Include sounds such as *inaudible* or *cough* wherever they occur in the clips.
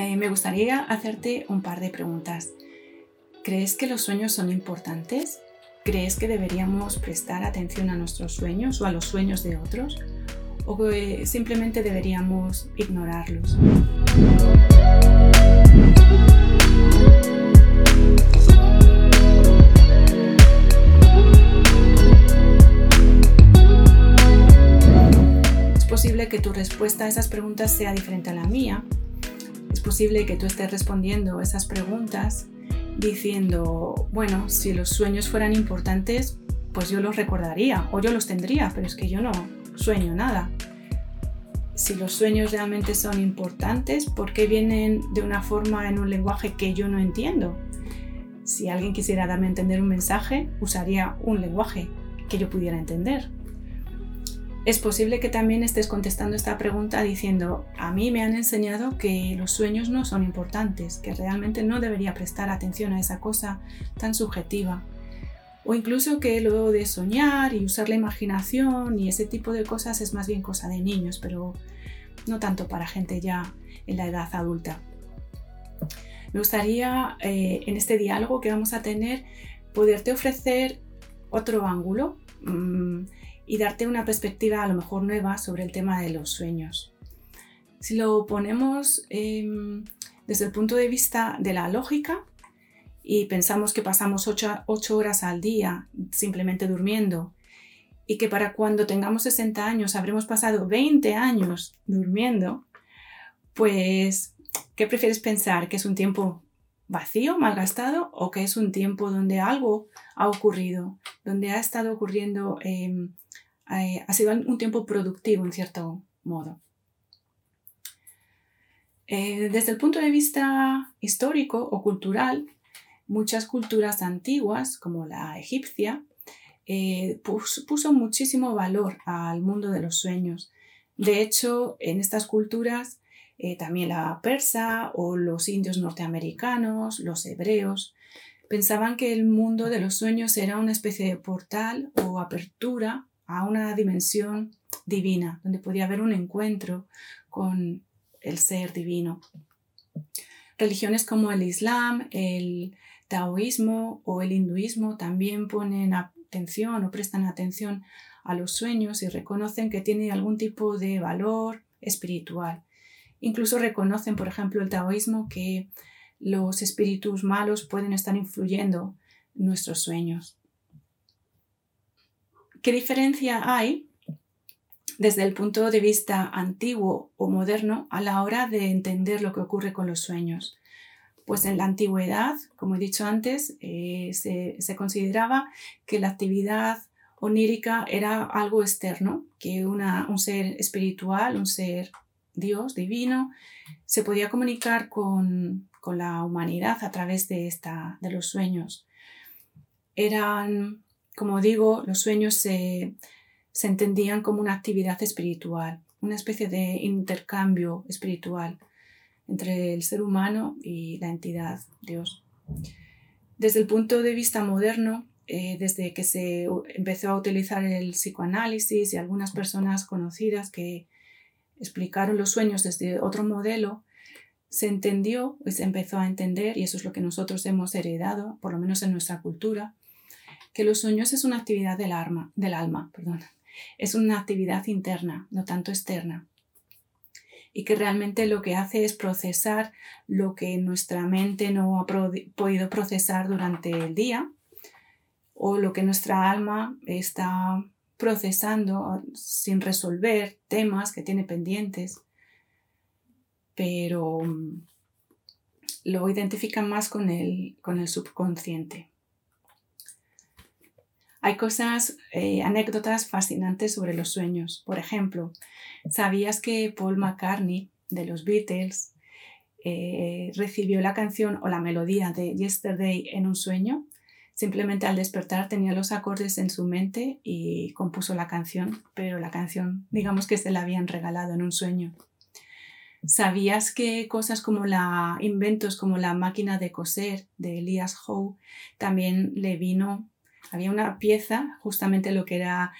eh, me gustaría hacerte un par de preguntas. ¿Crees que los sueños son importantes? ¿Crees que deberíamos prestar atención a nuestros sueños o a los sueños de otros? ¿O simplemente deberíamos ignorarlos? Es posible que tu respuesta a esas preguntas sea diferente a la mía. Es posible que tú estés respondiendo esas preguntas diciendo, bueno, si los sueños fueran importantes, pues yo los recordaría o yo los tendría, pero es que yo no sueño nada. Si los sueños realmente son importantes, ¿por qué vienen de una forma en un lenguaje que yo no entiendo? Si alguien quisiera darme a entender un mensaje, usaría un lenguaje que yo pudiera entender. Es posible que también estés contestando esta pregunta diciendo, a mí me han enseñado que los sueños no son importantes, que realmente no debería prestar atención a esa cosa tan subjetiva. O incluso que lo de soñar y usar la imaginación y ese tipo de cosas es más bien cosa de niños, pero no tanto para gente ya en la edad adulta. Me gustaría eh, en este diálogo que vamos a tener poderte ofrecer otro ángulo. Mm, y darte una perspectiva a lo mejor nueva sobre el tema de los sueños. Si lo ponemos em, desde el punto de vista de la lógica y pensamos que pasamos 8, horas al día simplemente durmiendo y que para cuando tengamos 60 años habremos pasado 20 años durmiendo, pues, ¿qué prefieres pensar? ¿Que es un tiempo vacío, malgastado o que es un tiempo donde algo ha ocurrido, donde ha estado ocurriendo em, eh, ha sido un tiempo productivo en cierto modo. Eh, desde el punto de vista histórico o cultural, muchas culturas antiguas, como la egipcia, eh, puso muchísimo valor al mundo de los sueños. De hecho, en estas culturas, también la persa o los indios norteamericanos, los hebreos, pensaban que el mundo de los sueños era una especie de portal o apertura a una dimensión divina, donde podía haber un encuentro con el ser divino. Religiones como el Islam, el taoísmo o el hinduismo también ponen atención o prestan atención a los sueños y reconocen que tiene algún tipo de valor espiritual. Incluso reconocen, por ejemplo, el taoísmo que los espíritus malos pueden estar influyendo en nuestros sueños. ¿Qué diferencia hay desde el punto de vista antiguo o moderno a la hora de entender lo que ocurre con los sueños? Pues en la antigüedad, como he dicho antes, eh, se, consideraba que la actividad onírica era algo externo, que un ser espiritual, un ser Dios divino, se podía comunicar con, con la humanidad a través de, esta, de los sueños. Eran como digo, los sueños se, entendían como una actividad espiritual, una especie de intercambio espiritual entre el ser humano y la entidad Dios. Desde el punto de vista moderno, eh, desde que se empezó a utilizar el psicoanálisis y algunas personas conocidas que explicaron los sueños desde otro modelo, se entendió y se empezó a entender, y eso es lo que nosotros hemos heredado, por lo menos en nuestra cultura, que los sueños es una actividad del, alma, del alma, perdón. es una actividad interna, no tanto externa, y que realmente lo que hace es procesar lo que nuestra mente no ha podido procesar durante el día o lo que nuestra alma está procesando sin resolver temas que tiene pendientes, pero mm, lo identifican más con el subconsciente. Hay cosas, eh, anécdotas fascinantes sobre los sueños. Por ejemplo, ¿sabías que Paul McCartney de los Beatles eh, recibió la canción o la melodía de Yesterday en un sueño? Simplemente al despertar tenía los acordes en su mente y compuso la canción, pero la canción digamos que se la habían regalado en un sueño. ¿Sabías que cosas como la inventos como la máquina de coser de Elias Howe también le vino había una pieza, justamente lo que era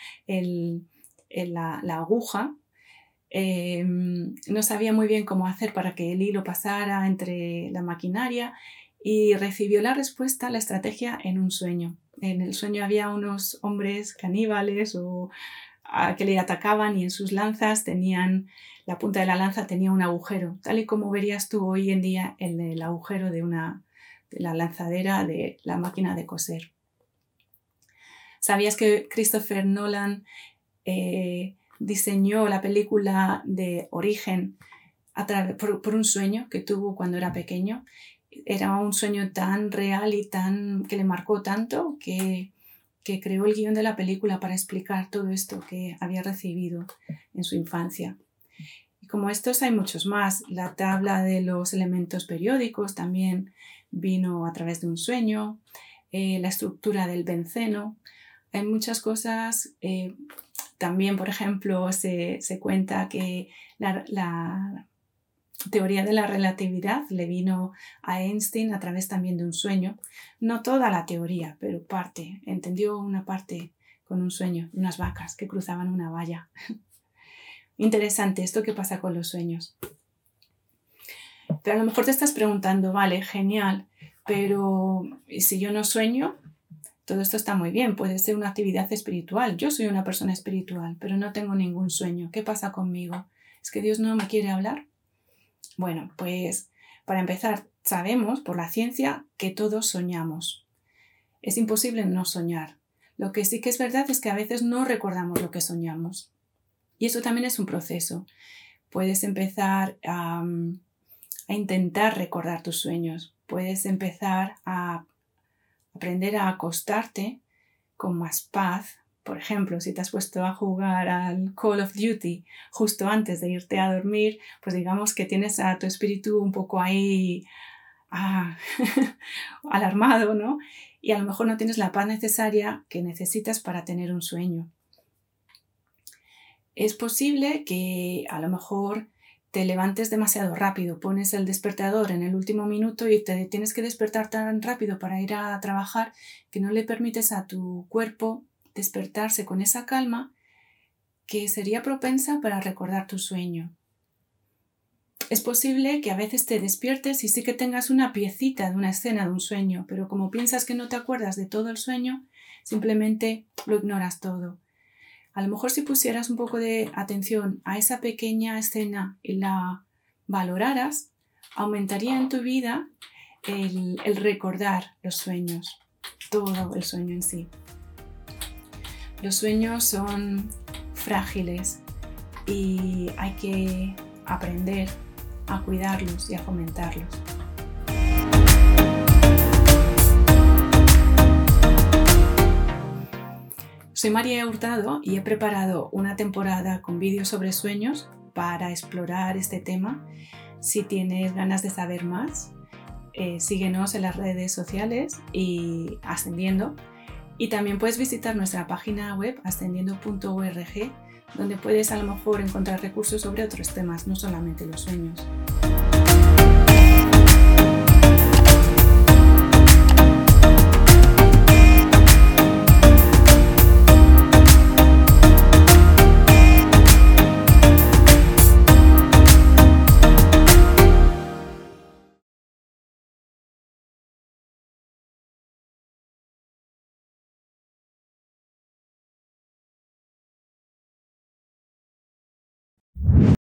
la, aguja, em, no sabía muy bien cómo hacer para que el hilo pasara entre la maquinaria y recibió la respuesta, la estrategia en un sueño. En el sueño había unos hombres caníbales o que le atacaban y en sus lanzas tenían, la punta de la lanza tenía un agujero, tal y como verías tú hoy en día en el agujero de, una, de la lanzadera de la máquina de coser. ¿Sabías que Christopher Nolan eh, diseñó la película de Origen por, por, un sueño que tuvo cuando era pequeño? Era un sueño tan real y tan que le marcó tanto que que creó el guion de la película para explicar todo esto que había recibido en su infancia. Y como estos hay muchos más. La tabla de los elementos periódicos también vino a través de un sueño. Eh, la estructura del benceno. Hay muchas cosas. Eh, también, por ejemplo, se, cuenta que la, teoría de la relatividad le vino a Einstein a través también de un sueño. No toda la teoría, pero parte. Entendió una parte con un sueño, unas vacas que cruzaban una valla. *laughs* Interesante esto que pasa con los sueños. Pero a lo mejor te estás preguntando, vale, genial, pero si yo no sueño? Todo esto está muy bien, puede ser una actividad espiritual. Yo soy una persona espiritual, pero no tengo ningún sueño. ¿Qué pasa conmigo? ¿Es que Dios no me quiere hablar? Bueno, pues para empezar, sabemos por la ciencia que todos soñamos. Es imposible no soñar. Lo que sí que es verdad es que a veces no recordamos lo que soñamos. Y eso también es un proceso. Puedes empezar a, a intentar recordar tus sueños. Puedes empezar a aprender a acostarte con más paz, por ejemplo, si te has puesto a jugar al Call of Duty justo antes de irte a dormir, pues digamos que tienes a tu espíritu un poco ahí ah, *laughs* alarmado, ¿no? Y a lo mejor no tienes la paz necesaria que necesitas para tener un sueño. Es posible que a lo mejor te levantes demasiado rápido, pones el despertador en el último minuto y te tienes que despertar tan rápido para ir a trabajar que no le permites a tu cuerpo despertarse con esa calma que sería propensa para recordar tu sueño. Es posible que a veces te despiertes y sí que tengas una piecita de una escena de un sueño, pero como piensas que no te acuerdas de todo el sueño, simplemente lo ignoras todo. A lo mejor si pusieras un poco de atención a esa pequeña escena y la valoraras, aumentaría en tu vida el, el recordar los sueños, todo el sueño en sí. Los sueños son frágiles y hay que aprender a cuidarlos y a fomentarlos. Soy María Hurtado y he preparado una temporada con vídeos sobre sueños para explorar este tema. Si tienes ganas de saber más, eh, síguenos en las redes sociales y ascendiendo y también puedes visitar nuestra página web ascendiendo.org, donde puedes a lo mejor encontrar recursos sobre otros temas, no solamente los sueños.